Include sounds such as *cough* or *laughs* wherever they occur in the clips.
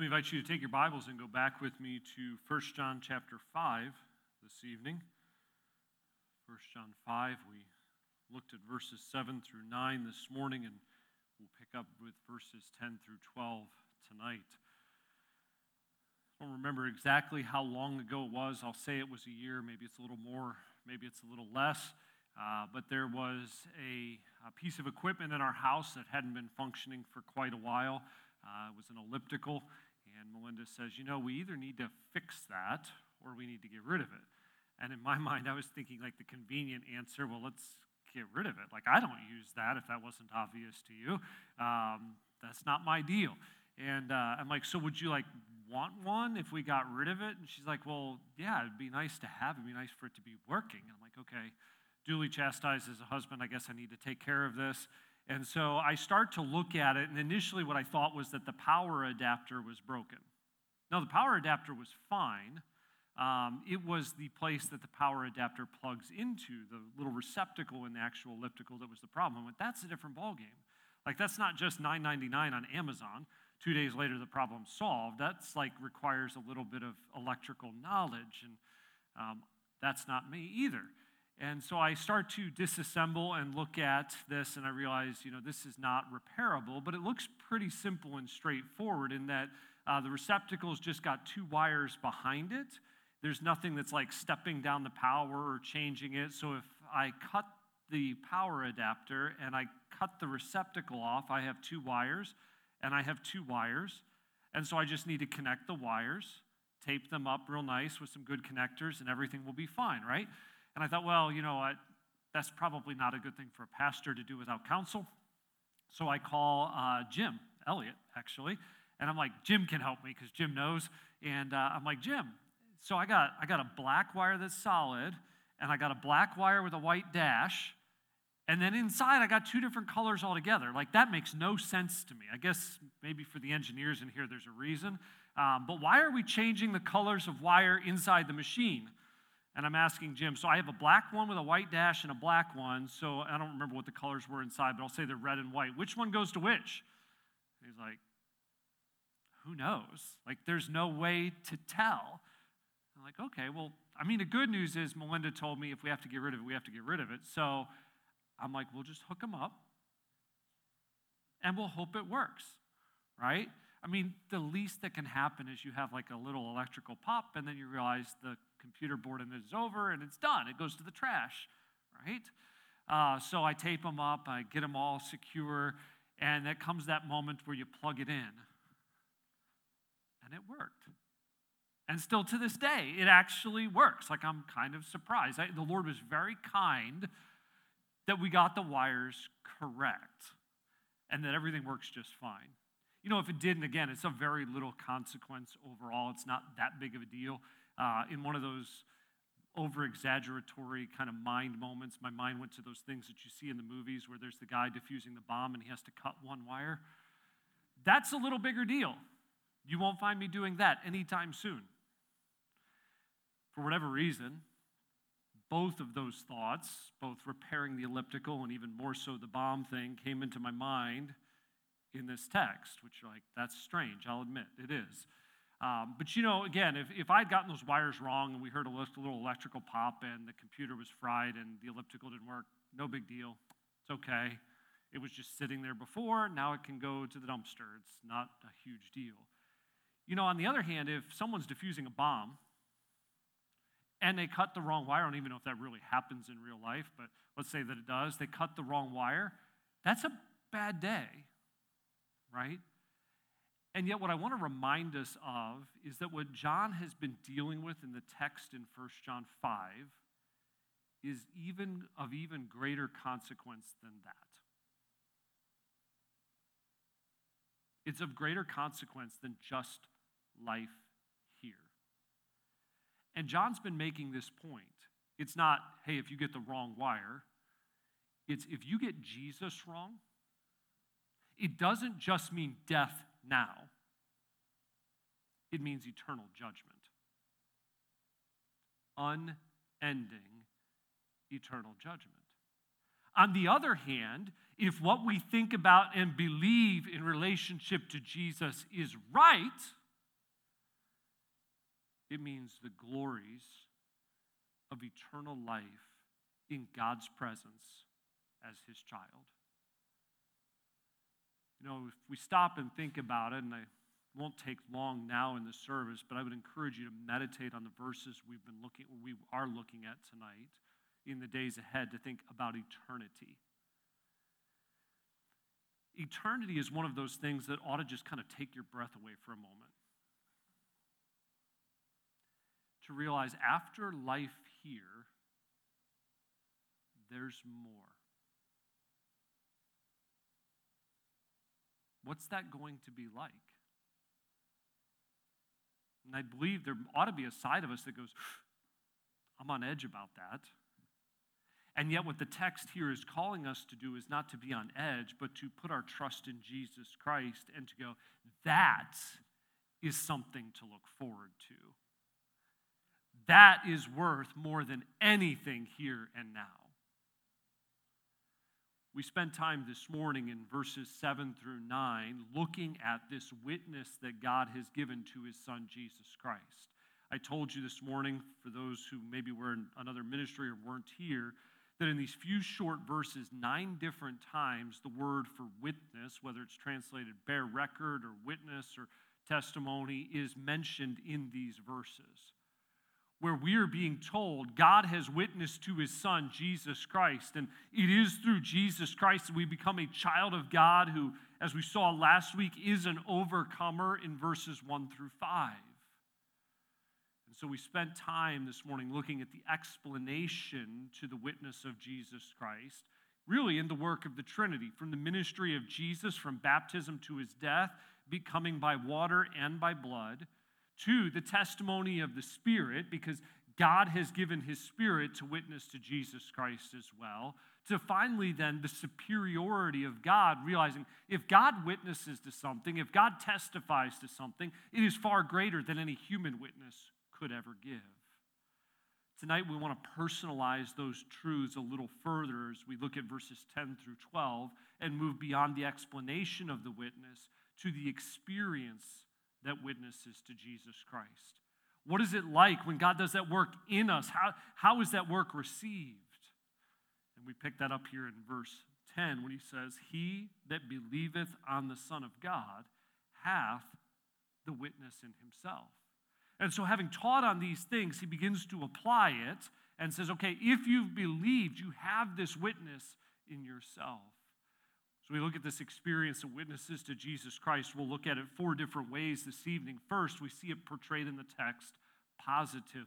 Let me invite you to take your Bibles and go back with me to 1 John chapter 5 this evening. 1 John 5, we looked at verses 7 through 9 this morning, and we'll pick up with verses 10 through 12 tonight. I don't remember exactly how long ago it was. I'll say it was a year, maybe it's a little more, maybe it's a little less. Uh, but there was a, a, piece of equipment in our house that hadn't been functioning for quite a while. Uh, it was an elliptical, and Melinda says, You know, we either need to fix that or we need to get rid of it. And in my *laughs* mind, I was thinking like the convenient answer well, let's get rid of it. Like, I don't use that if that wasn't obvious to you. Um, that's not my deal. And uh, I'm like, So would you like want one if we got rid of it? And she's like, Well, yeah, it'd be nice to have. It'd be nice for it to be working. And I'm like, Okay duly chastised as a husband, I guess I need to take care of this. And so I start to look at it, and initially what I thought was that the power adapter was broken. Now, the power adapter was fine. Um, it was the place that the power adapter plugs into, the little receptacle in the actual elliptical that was the problem. But that's a different ballgame. Like, that's not just $9.99 on Amazon. Two days later, the problem's solved. That's like requires a little bit of electrical knowledge, and um, that's not me either. And so I start to disassemble and look at this, and I realize, you know, this is not repairable, but it looks pretty simple and straightforward in that uh, the receptacle's just got two wires behind it. There's nothing that's like stepping down the power or changing it. So if I cut the power adapter and I cut the receptacle off, I have two wires, and I have two wires. And so I just need to connect the wires, tape them up real nice with some good connectors, and everything will be fine, right? And I thought, well, you know what? That's probably not a good thing for a pastor to do without counsel. So I call uh, Jim Elliot, actually, and I'm like, Jim can help me because Jim knows. And uh, I'm like, Jim, so I got I got a black wire that's solid, and I got a black wire with a white dash, and then inside I got two different colors altogether. Like that makes no sense to me. I guess maybe for the engineers in here, there's a reason. Um, but why are we changing the colors of wire inside the machine? And I'm asking Jim. So I have a black one with a white dash and a black one. So I don't remember what the colors were inside, but I'll say they're red and white. Which one goes to which? He's like, who knows? Like, there's no way to tell. I'm like, okay, well, I mean, the good news is Melinda told me if we have to get rid of it, we have to get rid of it. So I'm like, we'll just hook them up and we'll hope it works, right? I mean, the least that can happen is you have like a little electrical pop, and then you realize the computer board and it's over and it's done. It goes to the trash, right? Uh, so I tape them up, I get them all secure, and that comes that moment where you plug it in. And it worked. And still to this day, it actually works. Like I'm kind of surprised. I, the Lord was very kind that we got the wires correct and that everything works just fine. You know, if it didn't, again, it's a very little consequence overall. It's not that big of a deal. Uh, in one of those over exaggeratory kind of mind moments, my mind went to those things that you see in the movies where there's the guy diffusing the bomb and he has to cut one wire. That's a little bigger deal. You won't find me doing that anytime soon. For whatever reason, both of those thoughts, both repairing the elliptical and even more so the bomb thing, came into my mind in this text, which, like, that's strange, I'll admit, it is. Um, but you know, again, if, if I'd gotten those wires wrong and we heard a little electrical pop and the computer was fried and the elliptical didn't work, no big deal. It's okay. It was just sitting there before. Now it can go to the dumpster. It's not a huge deal. You know, on the other hand, if someone's defusing a bomb and they cut the wrong wire, I don't even know if that really happens in real life, but let's say that it does, they cut the wrong wire, that's a bad day right? And yet, what I want to remind us of is that what John has been dealing with in the text in 1 John 5 is even of even greater consequence than that. It's of greater consequence than just life here. And John's been making this point. It's not, hey, if you get the wrong wire, it's if you get Jesus wrong, it doesn't just mean death now, it means eternal judgment. Unending eternal judgment. On the other hand, if what we think about and believe in relationship to Jesus is right, it means the glories of eternal life in God's presence as his child. You know, if we stop and think about it, and I won't take long now in the service, but I would encourage you to meditate on the verses we've been looking, we are looking at tonight in the days ahead to think about eternity. Eternity is one of those things that ought to just kind of take your breath away for a moment. To realize after life here, there's more. What's that going to be like? And I believe there ought to be a side of us that goes, I'm on edge about that. And yet, what the text here is calling us to do is not to be on edge, but to put our trust in Jesus Christ and to go, that is something to look forward to. That is worth more than anything here and now. We spent time this morning in verses 7 through 9 looking at this witness that God has given to his son Jesus Christ. I told you this morning, for those who maybe were in another ministry or weren't here, that in these few short verses, nine different times, the word for witness, whether it's translated bear record or witness or testimony, is mentioned in these verses where we are being told God has witnessed to his son, Jesus Christ. And it is through Jesus Christ that we become a child of God who, as we saw last week, is an overcomer in verses 1 through 5. And so we spent time this morning looking at the explanation to the witness of Jesus Christ, really in the work of the Trinity, from the ministry of Jesus, from baptism to his death, becoming by water and by blood to the testimony of the Spirit, because God has given His Spirit to witness to Jesus Christ as well. To finally, then, the superiority of God, realizing if God witnesses to something, if God testifies to something, it is far greater than any human witness could ever give. Tonight, we want to personalize those truths a little further as we look at verses 10 through 12 and move beyond the explanation of the witness to the experience that witnesses to Jesus Christ? What is it like when God does that work in us? How, how is that work received? And we pick that up here in verse 10 when he says, He that believeth on the Son of God hath the witness in himself. And so, having taught on these things, he begins to apply it and says, Okay, if you've believed, you have this witness in yourself. We look at this experience of witnesses to Jesus Christ. We'll look at it four different ways this evening. First, we see it portrayed in the text positively.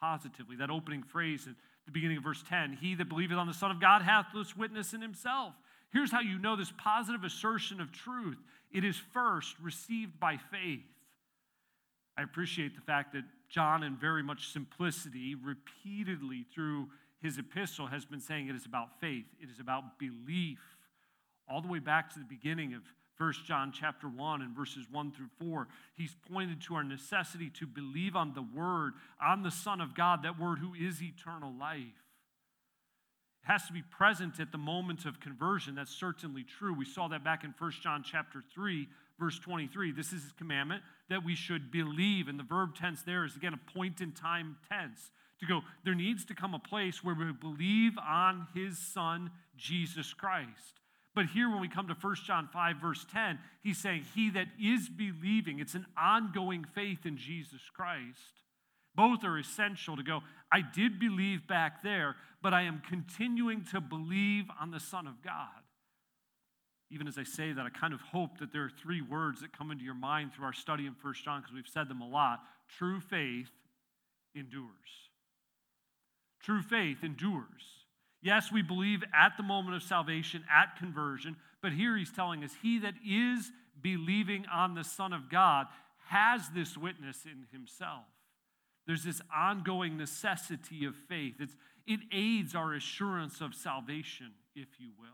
Positively. That opening phrase at the beginning of verse 10 He that believeth on the Son of God hath this witness in himself. Here's how you know this positive assertion of truth it is first received by faith. I appreciate the fact that John, in very much simplicity, repeatedly through his epistle, has been saying it is about faith, it is about belief all the way back to the beginning of 1 John chapter 1 and verses 1 through 4. He's pointed to our necessity to believe on the Word, on the Son of God, that Word who is eternal life. It has to be present at the moment of conversion. That's certainly true. We saw that back in 1 John chapter 3, verse 23. This is his commandment that we should believe. And the verb tense there is again a point in time tense. To go, there needs to come a place where we believe on his Son, Jesus Christ. But here, when we come to 1 John 5, verse 10, he's saying, He that is believing, it's an ongoing faith in Jesus Christ. Both are essential to go, I did believe back there, but I am continuing to believe on the Son of God. Even as I say that, I kind of hope that there are three words that come into your mind through our study in 1 John, because we've said them a lot. True faith endures. True faith endures. Yes, we believe at the moment of salvation, at conversion, but here he's telling us he that is believing on the Son of God has this witness in himself. There's this ongoing necessity of faith. It's, it aids our assurance of salvation, if you will.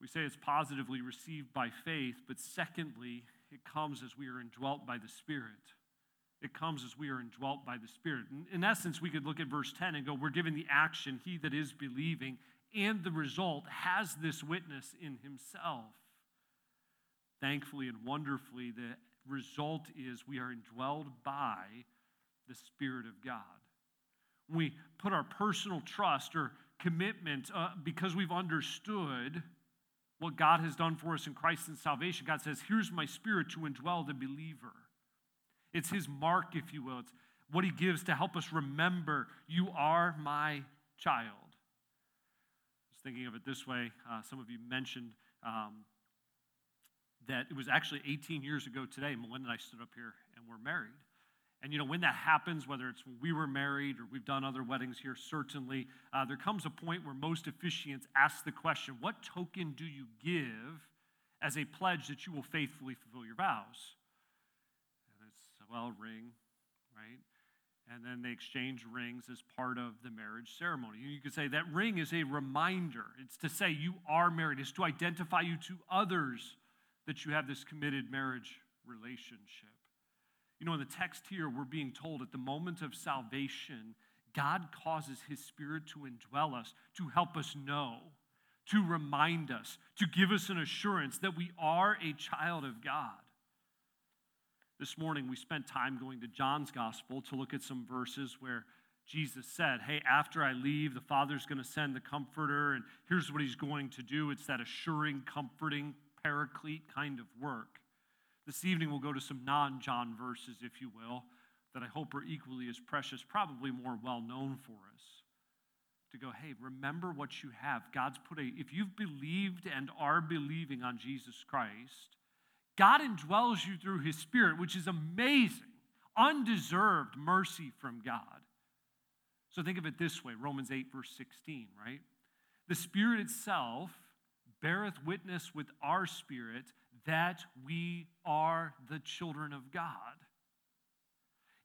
We say it's positively received by faith, but secondly, it comes as we are indwelt by the Spirit. It comes as we are indwelt by the Spirit. In essence, we could look at verse 10 and go, We're given the action, he that is believing, and the result has this witness in himself. Thankfully and wonderfully, the result is we are indwelled by the Spirit of God. We put our personal trust or commitment uh, because we've understood what God has done for us in Christ and salvation. God says, Here's my Spirit to indwell the believer. It's His mark, if you will. It's what He gives to help us remember, You are my child. I was thinking of it this way. Uh, some of you mentioned um, that it was actually 18 years ago today, Melinda and I stood up here and we're married. And you know, when that happens, whether it's when we were married or we've done other weddings here, certainly, uh, there comes a point where most officiants ask the question what token do you give as a pledge that you will faithfully fulfill your vows? Well, ring, right? And then they exchange rings as part of the marriage ceremony. You could say that ring is a reminder. It's to say you are married, it's to identify you to others that you have this committed marriage relationship. You know, in the text here, we're being told at the moment of salvation, God causes His Spirit to indwell us, to help us know, to remind us, to give us an assurance that we are a child of God. This morning, we spent time going to John's Gospel to look at some verses where Jesus said, Hey, after I leave, the Father's going to send the Comforter, and here's what He's going to do it's that assuring, comforting, paraclete kind of work. This evening, we'll go to some non John verses, if you will, that I hope are equally as precious, probably more well known for us. To go, hey, remember what you have. God's put a, if you've believed and are believing on Jesus Christ, God indwells you through his Spirit, which is amazing, undeserved mercy from God. So think of it this way Romans 8, verse 16, right? The Spirit itself beareth witness with our spirit that we are the children of God.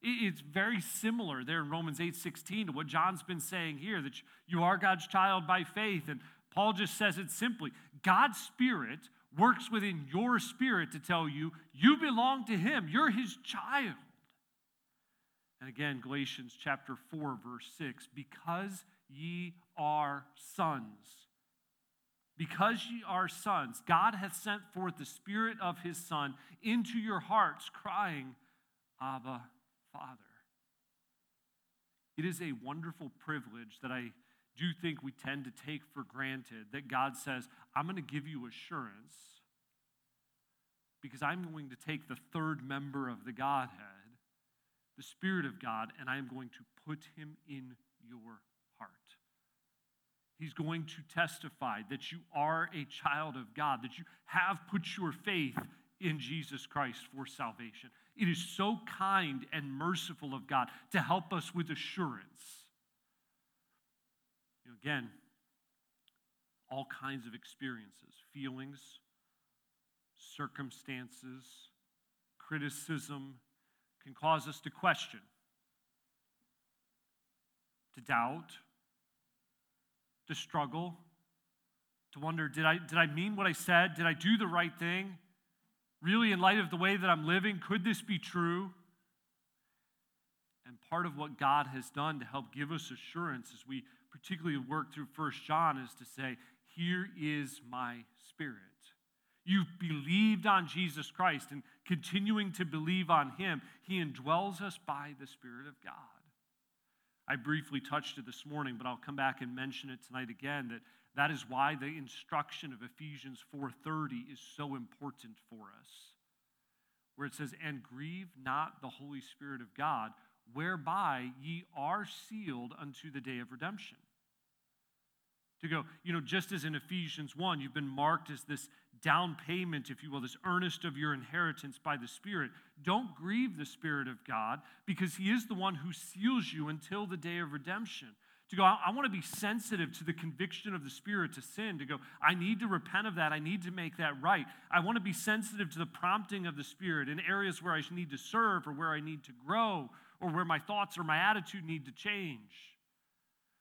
It's very similar there in Romans 8 16 to what John's been saying here that you are God's child by faith. And Paul just says it simply God's Spirit works within your spirit to tell you you belong to Him, you're His child. And again, Galatians chapter 4, verse 6 because ye are sons. Because ye are sons, God hath sent forth the Spirit of his Son into your hearts, crying, Abba, Father. It is a wonderful privilege that I do you think we tend to take for granted that God says, I'm going to give you assurance because I'm going to take the third member of the Godhead, the Spirit of God, and I am going to put him in your heart. He's going to testify that you are a child of God, that you have put your faith in Jesus Christ for salvation. It is so kind and merciful of God to help us with assurance. Again, all kinds of experiences, feelings, circumstances, criticism can cause us to question, to doubt, to struggle, to wonder did I, did I mean what I said? Did I do the right thing? Really, in light of the way that I'm living, could this be true? And part of what God has done to help give us assurance as we particularly work through First John is to say, Here is my spirit. You've believed on Jesus Christ and continuing to believe on Him, He indwells us by the Spirit of God. I briefly touched it this morning, but I'll come back and mention it tonight again that that is why the instruction of Ephesians 4:30 is so important for us. Where it says, "And grieve not the Holy Spirit of God, whereby ye are sealed unto the day of redemption." To go, you know, just as in Ephesians 1, you've been marked as this down payment, if you will, this earnest of your inheritance by the Spirit. Don't grieve the Spirit of God because He is the one who seals you until the day of redemption. To go, I, I want to be sensitive to the conviction of the Spirit to sin, to go, I need to repent of that. I need to make that right. I want to be sensitive to the prompting of the Spirit in areas where I need to serve or where I need to grow or where my thoughts or my attitude need to change.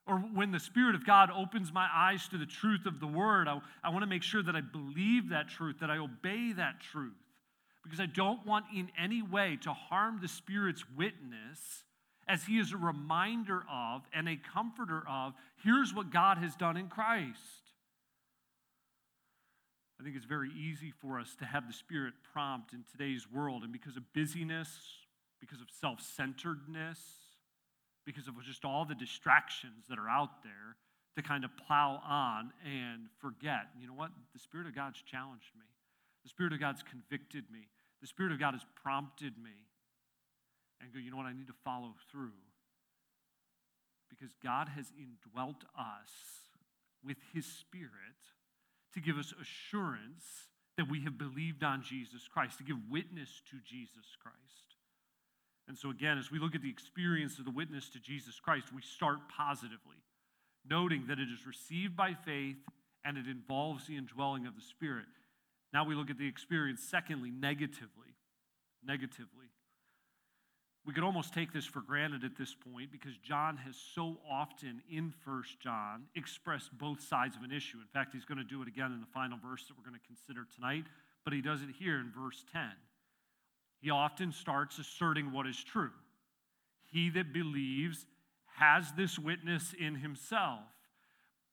Or when the Spirit of God opens my eyes to the truth of the Word, I, I want to make sure that I believe that truth, that I obey that truth. Because I don't want in any way to harm the Spirit's witness as He is a reminder of and a comforter of here's what God has done in Christ. I think it's very easy for us to have the Spirit prompt in today's world, and because of busyness, because of self centeredness, because of just all the distractions that are out there, to kind of plow on and forget. You know what? The Spirit of God's challenged me, the Spirit of God's convicted me, the Spirit of God has prompted me, and go, you know what? I need to follow through. Because God has indwelt us with His Spirit to give us assurance that we have believed on Jesus Christ, to give witness to Jesus Christ. And so, again, as we look at the experience of the witness to Jesus Christ, we start positively, noting that it is received by faith and it involves the indwelling of the Spirit. Now we look at the experience, secondly, negatively. Negatively. We could almost take this for granted at this point because John has so often in First John expressed both sides of an issue. In fact, he's going to do it again in the final verse that we're going to consider tonight, but he does it here in verse 10. He often starts asserting what is true. He that believes has this witness in himself.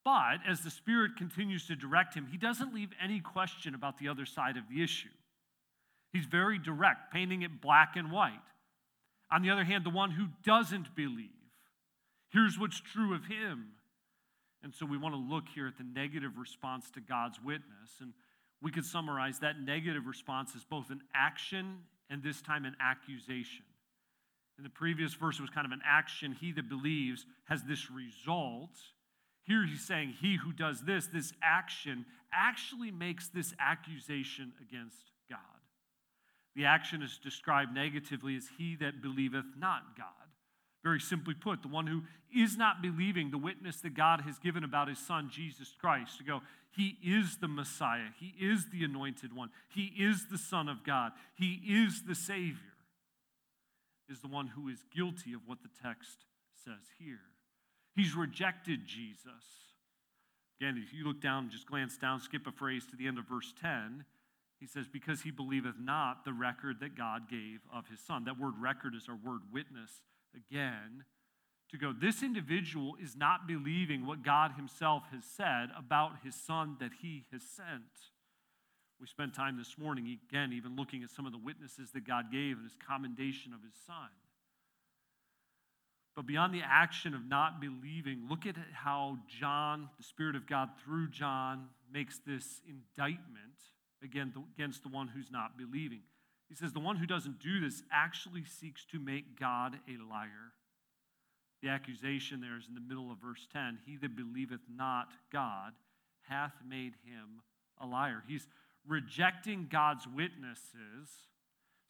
But as the Spirit continues to direct him, he doesn't leave any question about the other side of the issue. He's very direct, painting it black and white. On the other hand, the one who doesn't believe, here's what's true of him. And so we want to look here at the negative response to God's witness. And we could summarize that negative response as both an action and this time an accusation. In the previous verse, it was kind of an action. He that believes has this result. Here he's saying, He who does this, this action, actually makes this accusation against God. The action is described negatively as he that believeth not God. Very simply put, the one who is not believing the witness that God has given about his son, Jesus Christ, to go, he is the Messiah, he is the anointed one, he is the Son of God, he is the Savior, is the one who is guilty of what the text says here. He's rejected Jesus. Again, if you look down, just glance down, skip a phrase to the end of verse 10, he says, Because he believeth not the record that God gave of his son. That word record is our word witness again. To go, this individual is not believing what God himself has said about his son that he has sent. We spent time this morning, again, even looking at some of the witnesses that God gave and his commendation of his son. But beyond the action of not believing, look at how John, the Spirit of God through John, makes this indictment against the one who's not believing. He says, The one who doesn't do this actually seeks to make God a liar. The accusation there is in the middle of verse 10 He that believeth not God hath made him a liar. He's rejecting God's witnesses,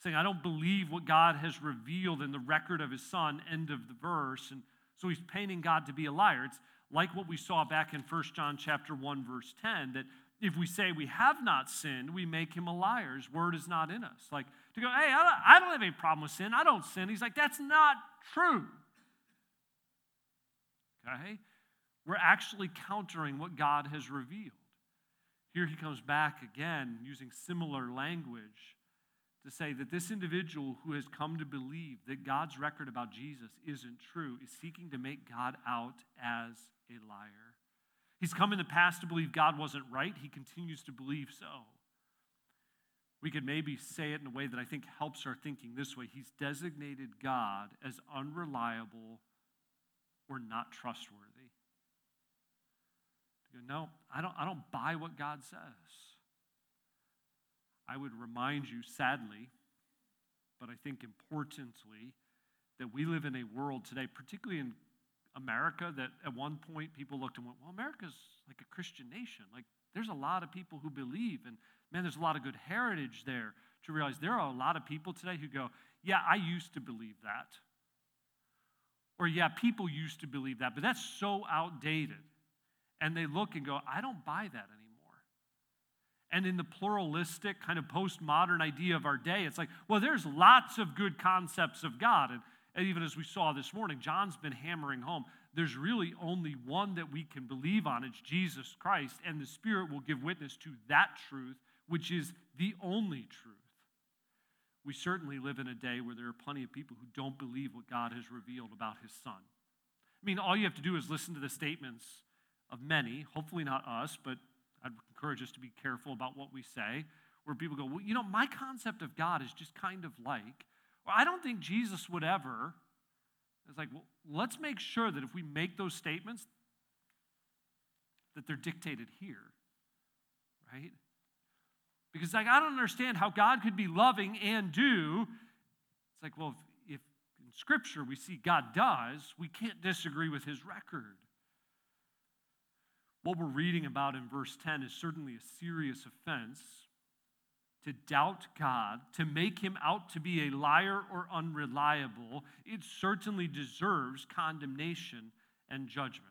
saying, I don't believe what God has revealed in the record of his son, end of the verse. And so he's painting God to be a liar. It's like what we saw back in 1 John chapter 1, verse 10, that if we say we have not sinned, we make him a liar. His word is not in us. Like to go, hey, I don't have any problem with sin. I don't sin. He's like, that's not true. Okay? We're actually countering what God has revealed. Here he comes back again using similar language to say that this individual who has come to believe that God's record about Jesus isn't true is seeking to make God out as a liar. He's come in the past to believe God wasn't right. He continues to believe so. We could maybe say it in a way that I think helps our thinking this way He's designated God as unreliable or not trustworthy. To go, no, I don't, I don't buy what God says. I would remind you, sadly, but I think importantly, that we live in a world today, particularly in America that at one point people looked and went, well, America's like a Christian nation. Like there's a lot of people who believe, and man, there's a lot of good heritage there to realize there are a lot of people today who go, yeah, I used to believe that. Or, yeah, people used to believe that, but that's so outdated. And they look and go, I don't buy that anymore. And in the pluralistic, kind of postmodern idea of our day, it's like, well, there's lots of good concepts of God. And even as we saw this morning, John's been hammering home there's really only one that we can believe on. It's Jesus Christ, and the Spirit will give witness to that truth, which is the only truth. We certainly live in a day where there are plenty of people who don't believe what God has revealed about his Son. I mean, all you have to do is listen to the statements of many, hopefully not us, but I'd encourage us to be careful about what we say, where people go, well, you know, my concept of God is just kind of like, I don't think Jesus would ever. It's like, well, let's make sure that if we make those statements, that they're dictated here, right? Because like I don't understand how God could be loving and do. It's like, well, if, if in Scripture we see God does, we can't disagree with His record. What we're reading about in verse 10 is certainly a serious offense to doubt God, to make him out to be a liar or unreliable, it certainly deserves condemnation and judgment.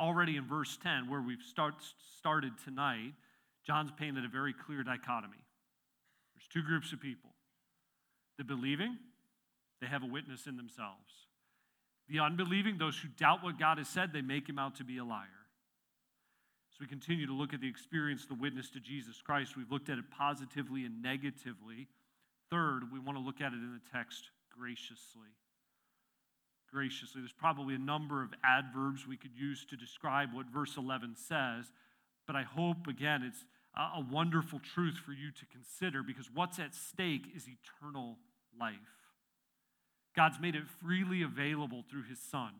Already in verse 10, where we've start, started tonight, John's painted a very clear dichotomy. There's two groups of people the believing, they have a witness in themselves. The unbelieving, those who doubt what God has said, they make him out to be a liar. As we continue to look at the experience, the witness to Jesus Christ, we've looked at it positively and negatively. Third, we want to look at it in the text graciously. Graciously. There's probably a number of adverbs we could use to describe what verse 11 says, but I hope, again, it's a wonderful truth for you to consider because what's at stake is eternal life. God's made it freely available through his Son.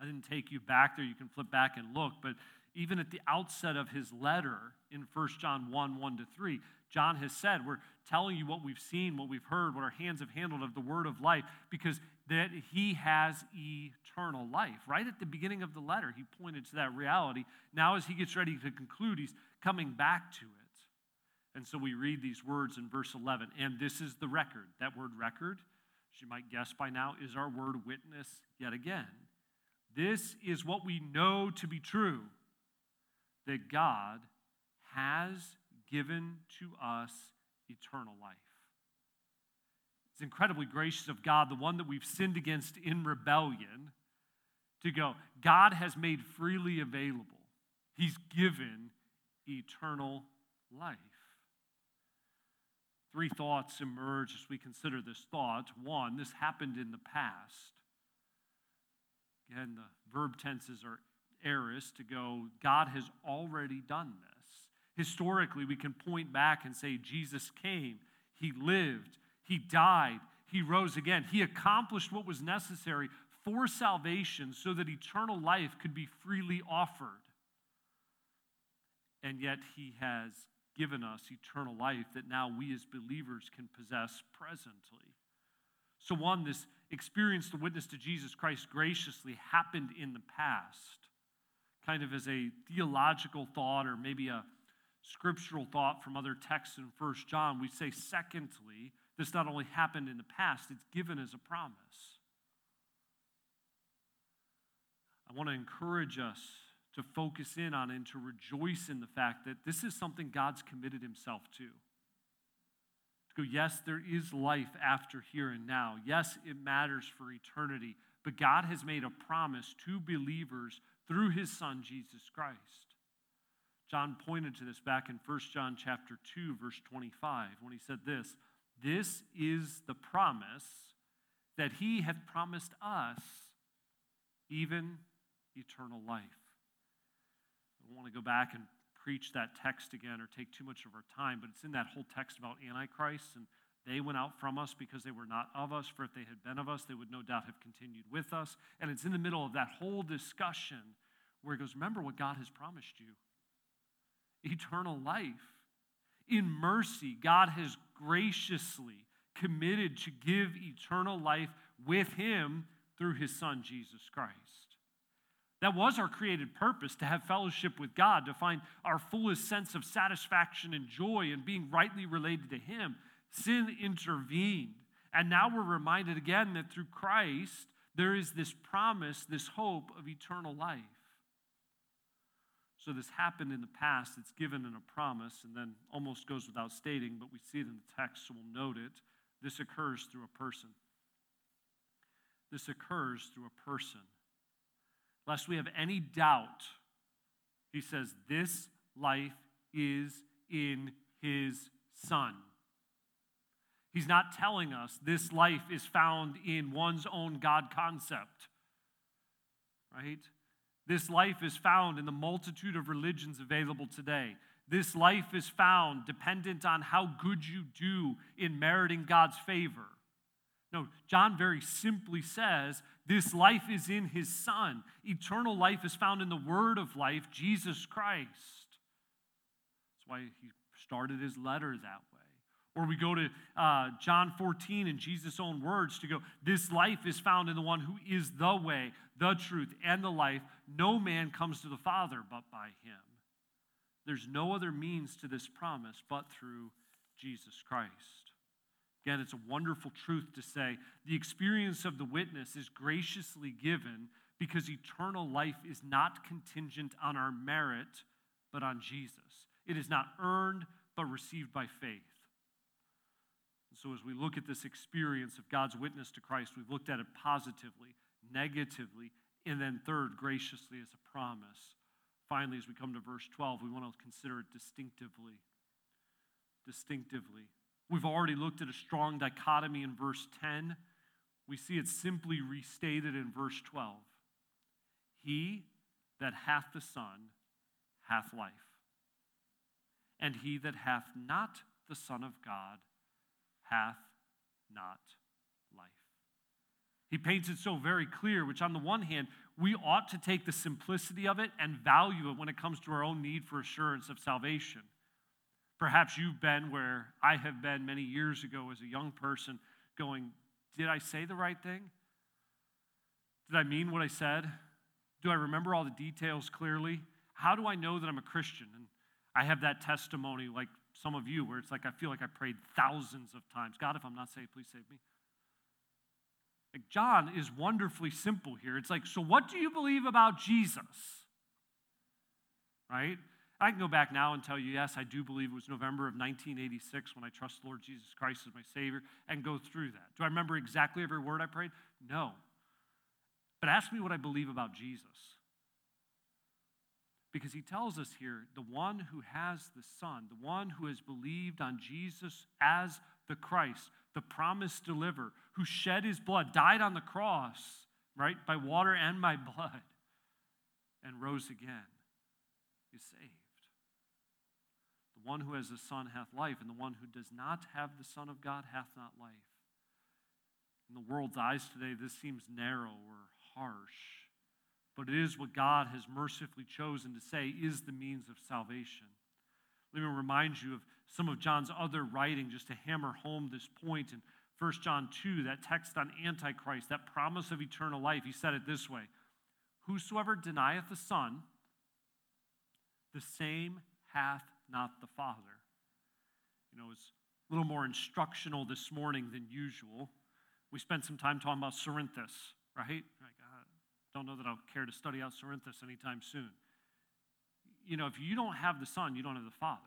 I didn't take you back there. You can flip back and look, but even at the outset of his letter in 1 John 1 1 to 3, John has said, We're telling you what we've seen, what we've heard, what our hands have handled of the word of life, because that he has eternal life. Right at the beginning of the letter, he pointed to that reality. Now, as he gets ready to conclude, he's coming back to it. And so we read these words in verse 11. And this is the record. That word record, as you might guess by now, is our word witness yet again. This is what we know to be true that God has given to us eternal life. It's incredibly gracious of God, the one that we've sinned against in rebellion, to go, God has made freely available. He's given eternal life. Three thoughts emerge as we consider this thought. One, this happened in the past. Again, the verb tenses are aorist to go, God has already done this. Historically, we can point back and say, Jesus came, He lived, He died, He rose again. He accomplished what was necessary for salvation so that eternal life could be freely offered. And yet, He has given us eternal life that now we as believers can possess presently. So, one, this experience, the witness to Jesus Christ graciously happened in the past kind of as a theological thought or maybe a scriptural thought from other texts in First John, we say, secondly, this not only happened in the past, it's given as a promise. I want to encourage us to focus in on and to rejoice in the fact that this is something God's committed himself to. To go, yes, there is life after here and now. Yes, it matters for eternity. But God has made a promise to believers through his son Jesus Christ. John pointed to this back in 1 John chapter 2 verse 25 when he said this, this is the promise that he hath promised us even eternal life. I don't want to go back and preach that text again or take too much of our time, but it's in that whole text about Antichrist and they went out from us because they were not of us, for if they had been of us, they would no doubt have continued with us. And it's in the middle of that whole discussion where he goes, Remember what God has promised you eternal life. In mercy, God has graciously committed to give eternal life with him through his son, Jesus Christ. That was our created purpose to have fellowship with God, to find our fullest sense of satisfaction and joy in being rightly related to him. Sin intervened. And now we're reminded again that through Christ, there is this promise, this hope of eternal life. So this happened in the past, it's given in a promise, and then almost goes without stating, but we see it in the text, so we'll note it. This occurs through a person. This occurs through a person. Lest we have any doubt, he says, This life is in his Son. He's not telling us this life is found in one's own God concept, right? This life is found in the multitude of religions available today. This life is found dependent on how good you do in meriting God's favor. No, John very simply says this life is in his Son. Eternal life is found in the Word of life, Jesus Christ. That's why he started his letter that way. Or we go to uh, John 14 in Jesus' own words to go, This life is found in the one who is the way, the truth, and the life. No man comes to the Father but by him. There's no other means to this promise but through Jesus Christ. Again, it's a wonderful truth to say the experience of the witness is graciously given because eternal life is not contingent on our merit, but on Jesus. It is not earned, but received by faith. So, as we look at this experience of God's witness to Christ, we've looked at it positively, negatively, and then third, graciously as a promise. Finally, as we come to verse 12, we want to consider it distinctively. Distinctively. We've already looked at a strong dichotomy in verse 10. We see it simply restated in verse 12. He that hath the Son hath life, and he that hath not the Son of God hath not life. He paints it so very clear, which on the one hand, we ought to take the simplicity of it and value it when it comes to our own need for assurance of salvation. Perhaps you've been where I have been many years ago as a young person, going, Did I say the right thing? Did I mean what I said? Do I remember all the details clearly? How do I know that I'm a Christian? And I have that testimony like some of you where it's like I feel like I prayed thousands of times God, if I'm not saved, please save me. Like John is wonderfully simple here. It's like, so what do you believe about Jesus? Right? I can go back now and tell you, yes, I do believe it was November of 1986 when I trusted Lord Jesus Christ as my Savior and go through that. Do I remember exactly every word I prayed? No. But ask me what I believe about Jesus. Because he tells us here the one who has the Son, the one who has believed on Jesus as the Christ, the promised deliverer, who shed his blood, died on the cross, right, by water and by blood, and rose again, is saved. The one who has the Son hath life, and the one who does not have the Son of God hath not life. In the world's eyes today, this seems narrow or harsh, but it is what God has mercifully chosen to say is the means of salvation. Let me remind you of some of John's other writing just to hammer home this point in 1 John 2, that text on Antichrist, that promise of eternal life. He said it this way Whosoever denieth the Son, the same hath not the Father. You know, it's a little more instructional this morning than usual. We spent some time talking about Cerinthus, right? Don't know that I'll care to study out Cerinthus anytime soon. You know, if you don't have the Son, you don't have the Father.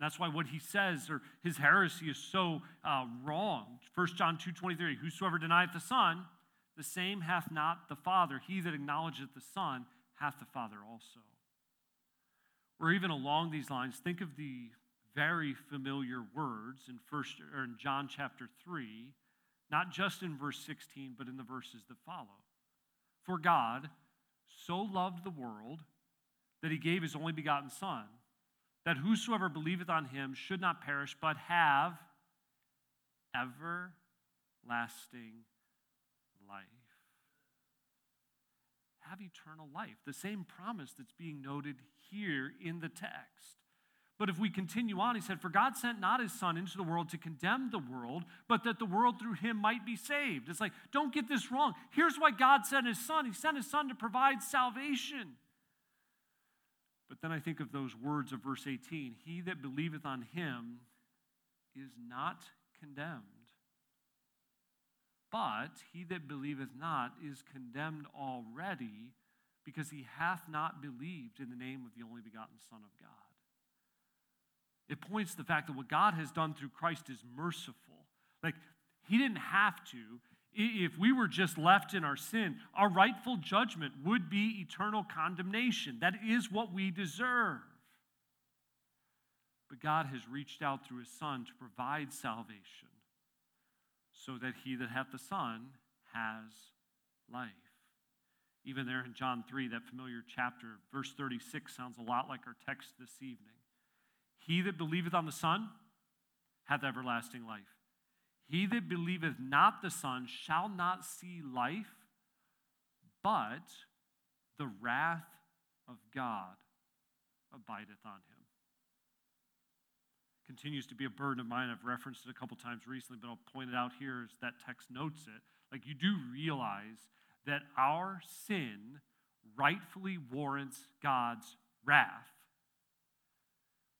That's why what he says, or his heresy, is so uh, wrong. 1 John 2 23, whosoever denieth the Son, the same hath not the Father. He that acknowledgeth the Son hath the Father also. Or even along these lines, think of the very familiar words in first or in John chapter 3, not just in verse 16, but in the verses that follow. For God so loved the world that he gave his only begotten Son that whosoever believeth on him should not perish, but have everlasting life. Have eternal life. The same promise that's being noted here in the text. But if we continue on, he said, For God sent not his Son into the world to condemn the world, but that the world through him might be saved. It's like, don't get this wrong. Here's why God sent his Son He sent his Son to provide salvation. But then I think of those words of verse 18 He that believeth on him is not condemned. But he that believeth not is condemned already because he hath not believed in the name of the only begotten Son of God. It points to the fact that what God has done through Christ is merciful. Like, he didn't have to, if we were just left in our sin, our rightful judgment would be eternal condemnation. That is what we deserve. But God has reached out through his Son to provide salvation so that he that hath the Son has life. Even there in John 3, that familiar chapter, verse 36 sounds a lot like our text this evening. He that believeth on the Son hath everlasting life. He that believeth not the Son shall not see life, but the wrath of God abideth on him. Continues to be a burden of mine. I've referenced it a couple times recently, but I'll point it out here as that text notes it. Like you do realize that our sin rightfully warrants God's wrath.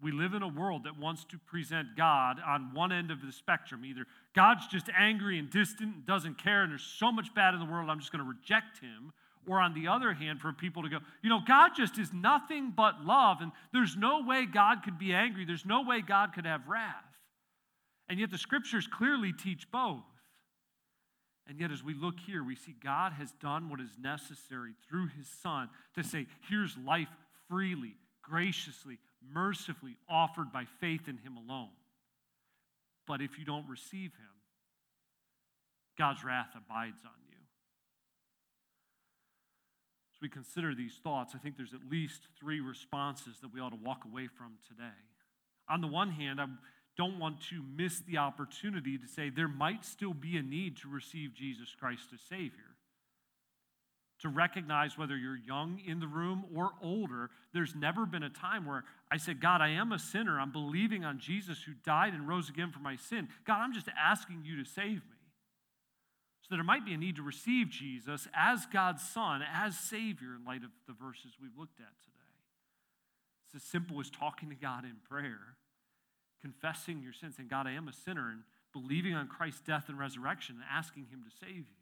We live in a world that wants to present God on one end of the spectrum. Either God's just angry and distant and doesn't care, and there's so much bad in the world, I'm just going to reject him. Or on the other hand, for people to go, you know, God just is nothing but love, and there's no way God could be angry. There's no way God could have wrath. And yet the scriptures clearly teach both. And yet, as we look here, we see God has done what is necessary through his Son to say, here's life freely, graciously, mercifully offered by faith in him alone. But if you don't receive him, God's wrath abides on you. As we consider these thoughts, I think there's at least three responses that we ought to walk away from today. On the one hand, I don't want to miss the opportunity to say there might still be a need to receive Jesus Christ as Savior. To recognize whether you're young in the room or older, there's never been a time where I said, God, I am a sinner. I'm believing on Jesus who died and rose again for my sin. God, I'm just asking you to save me. So there might be a need to receive Jesus as God's Son, as Savior, in light of the verses we've looked at today. It's as simple as talking to God in prayer confessing your sins, saying, God, I am a sinner, and believing on Christ's death and resurrection and asking Him to save you.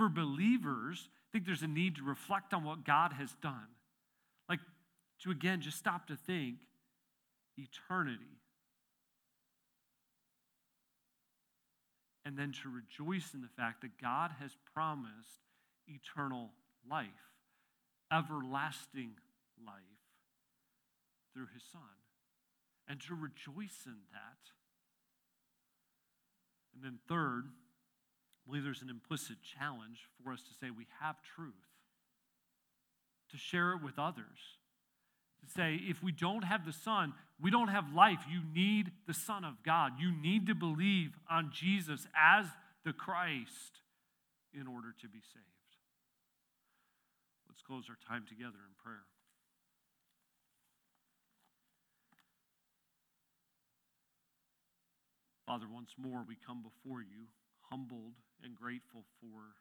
For believers, I think there's a need to reflect on what God has done. Like to again just stop to think eternity. And then to rejoice in the fact that God has promised eternal life, everlasting life through his Son and to rejoice in that. And then, third, believe there's an implicit challenge for us to say we have truth, to share it with others. To say, if we don't have the Son, we don't have life. You need the Son of God. You need to believe on Jesus as the Christ in order to be saved. Let's close our time together in prayer. Father, once more we come before you, humbled and grateful for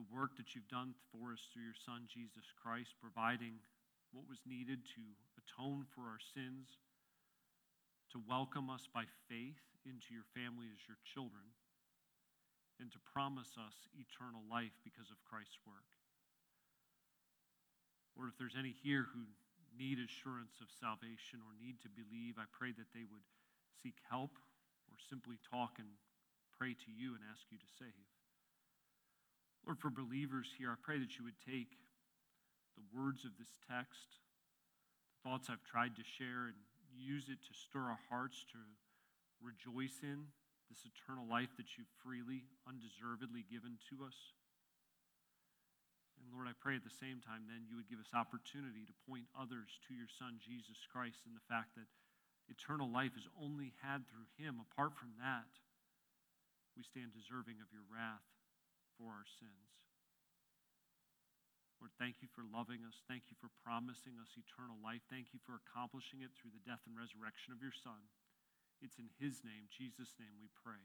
the work that you've done for us through your Son, Jesus Christ, providing what was needed to atone for our sins, to welcome us by faith into your family as your children, and to promise us eternal life because of Christ's work. Lord, if there's any here who need assurance of salvation or need to believe, I pray that they would seek help or simply talk and pray to you and ask you to save. Lord, for believers here, I pray that you would take the words of this text, the thoughts I've tried to share, and use it to stir our hearts to rejoice in this eternal life that you've freely, undeservedly given to us. And Lord, I pray at the same time then you would give us opportunity to point others to your Son, Jesus Christ, and the fact that eternal life is only had through him. Apart from that, we stand deserving of your wrath for our sins. Lord, thank you for loving us. Thank you for promising us eternal life. Thank you for accomplishing it through the death and resurrection of your Son. It's in his name, Jesus' name, we pray.